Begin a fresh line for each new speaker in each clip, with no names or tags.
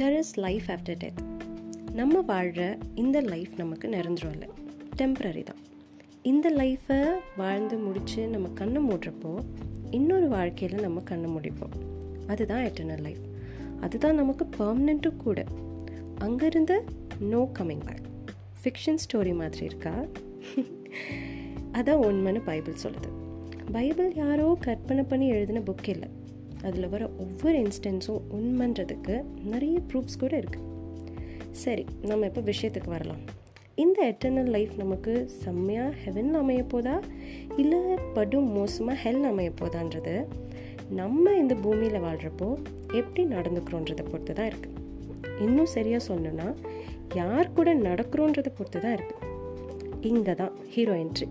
There is life after death நம்ம வாழ்கிற இந்த லைஃப் நமக்கு நிரந்தரம் இல்லை. டெம்ப்ரரி தான். இந்த லைஃப்பை வாழ்ந்து முடித்து நம்ம கண்ணை மூடுறப்போ இன்னொரு வாழ்க்கையில் நம்ம கண்ணை முடிப்போம். அதுதான் எட்டர்னல் லைஃப் அதுதான் நமக்கு பர்மனெண்ட்டும் கூட. அங்கேருந்து no coming back fiction story மாதிரி இருக்கா? அதான் உண்மைன்னு பைபிள் சொல்லுது. பைபிள் யாரோ கற்பனை பண்ணி எழுதின புக் இல்லை. அதில் வர ஒவ்வொரு இன்ஸ்டன்ஸும் உண்மைன்றதுக்கு நிறைய ப்ரூஃப்ஸ் கூட இருக்குது சரி நம்ம இப்போ விஷயத்துக்கு வரலாம். இந்த எட்டர்னல் லைஃப் நமக்கு செம்மையாக ஹெவன் அமைய போதா? இல்லை படும் மோசமாக ஹெல் அமைய போதான்றது? நம்ம இந்த பூமியில் வாழ்கிறப்போ எப்படி நடந்துக்கிறோன்றதை பொறுத்து தான் இருக்குது இன்னும் சரியாக சொல்லணும்னா யார் கூட நடக்கிறோன்றதை பொறுத்து தான் இருக்குது இங்கே தான் ஹீரோ என்ட்ரி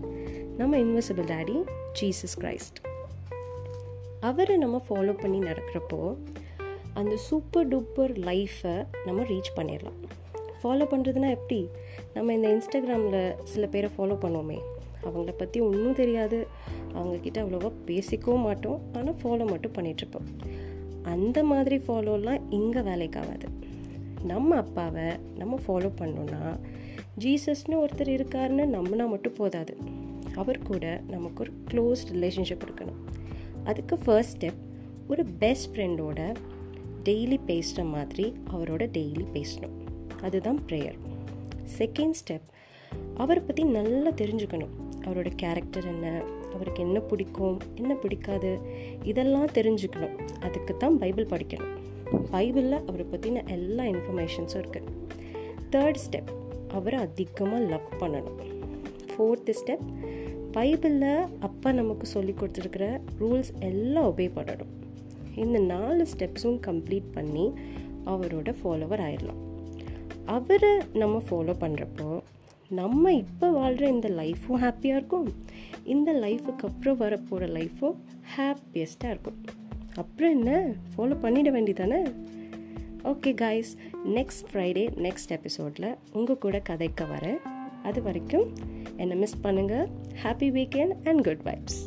நம்ம இன்வெசிபிள் டேடி ஜீசஸ் கிரைஸ்ட் அவரை நம்ம ஃபாலோ பண்ணி நடக்கிறப்போ அந்த சூப்பர் டூப்பர் லைஃப்பை நம்ம ரீச் பண்ணிடலாம். ஃபாலோ பண்ணுறதுனா எப்படி? நம்ம இந்த இன்ஸ்டாகிராமில் சில பேரை ஃபாலோ பண்ணுவோமே. அவங்கள பற்றி ஒன்றும் தெரியாது. அவங்கக்கிட்ட அவ்வளோவா பேசிக்கவும் மாட்டோம். ஆனால் ஃபாலோ மட்டும் பண்ணிகிட்ருப்போம் அந்த மாதிரி ஃபாலோலாம் இங்கே வேலைக்காகாது. நம்ம அப்பாவை நம்ம ஃபாலோ பண்ணோன்னா ஜீசஸ்னு ஒருத்தர் இருக்காருன்னு நம்மனா மட்டும் போதாது. அவர் கூட நமக்கு ஒரு க்ளோஸ் ரிலேஷன்ஷிப் இருக்கணும். அதுக்கு ஃபர்ஸ்ட் ஸ்டெப் ஒரு பெஸ்ட் ஃப்ரெண்டோட டெய்லி பேசுகிற மாதிரி அவரோட டெய்லி பேசணும். அதுதான் ப்ரேயர் செகண்ட் ஸ்டெப் அவரை பற்றி நல்லா தெரிஞ்சுக்கணும். அவரோட கேரக்டர் என்ன அவருக்கு என்ன பிடிக்கும் என்ன பிடிக்காது இதெல்லாம் தெரிஞ்சுக்கணும். அதுக்கு தான் பைபிள் படிக்கணும் பைபிளில் அவரை பற்றின எல்லா இன்ஃபர்மேஷன்ஸும் இருக்குது தேர்ட் ஸ்டெப் அவரை அதிகமாக லவ் பண்ணணும். ஃபோர்த்து ஸ்டெப் பைபிளில் அப்பா நமக்கு சொல்லி கொடுத்துருக்கிற ரூல்ஸ் எல்லாம் ஒபே பண்ணணும். இந்த நாலு ஸ்டெப்ஸும் கம்ப்ளீட் பண்ணி அவரோட ஃபாலோவர் ஆயிடலாம் அவரை நம்ம ஃபாலோ பண்ணுறப்போ நம்ம இப்போ வாழ்கிற இந்த லைஃப்பும் ஹாப்பியாக இருக்கும். இந்த லைஃபுக்கு அப்புறம் வரப்போகிற லைஃப்பும் ஹாப்பியஸ்ட்டாக இருக்கும். அப்புறம் என்ன? ஃபாலோ பண்ணிட வேண்டிதானே okay guys next Friday next எபிசோடில் உங்கள் கூட கதைக்க வரேன் அது வரைக்கும் என்னை மிஸ் பண்ணுங்கள் happy weekend and good vibes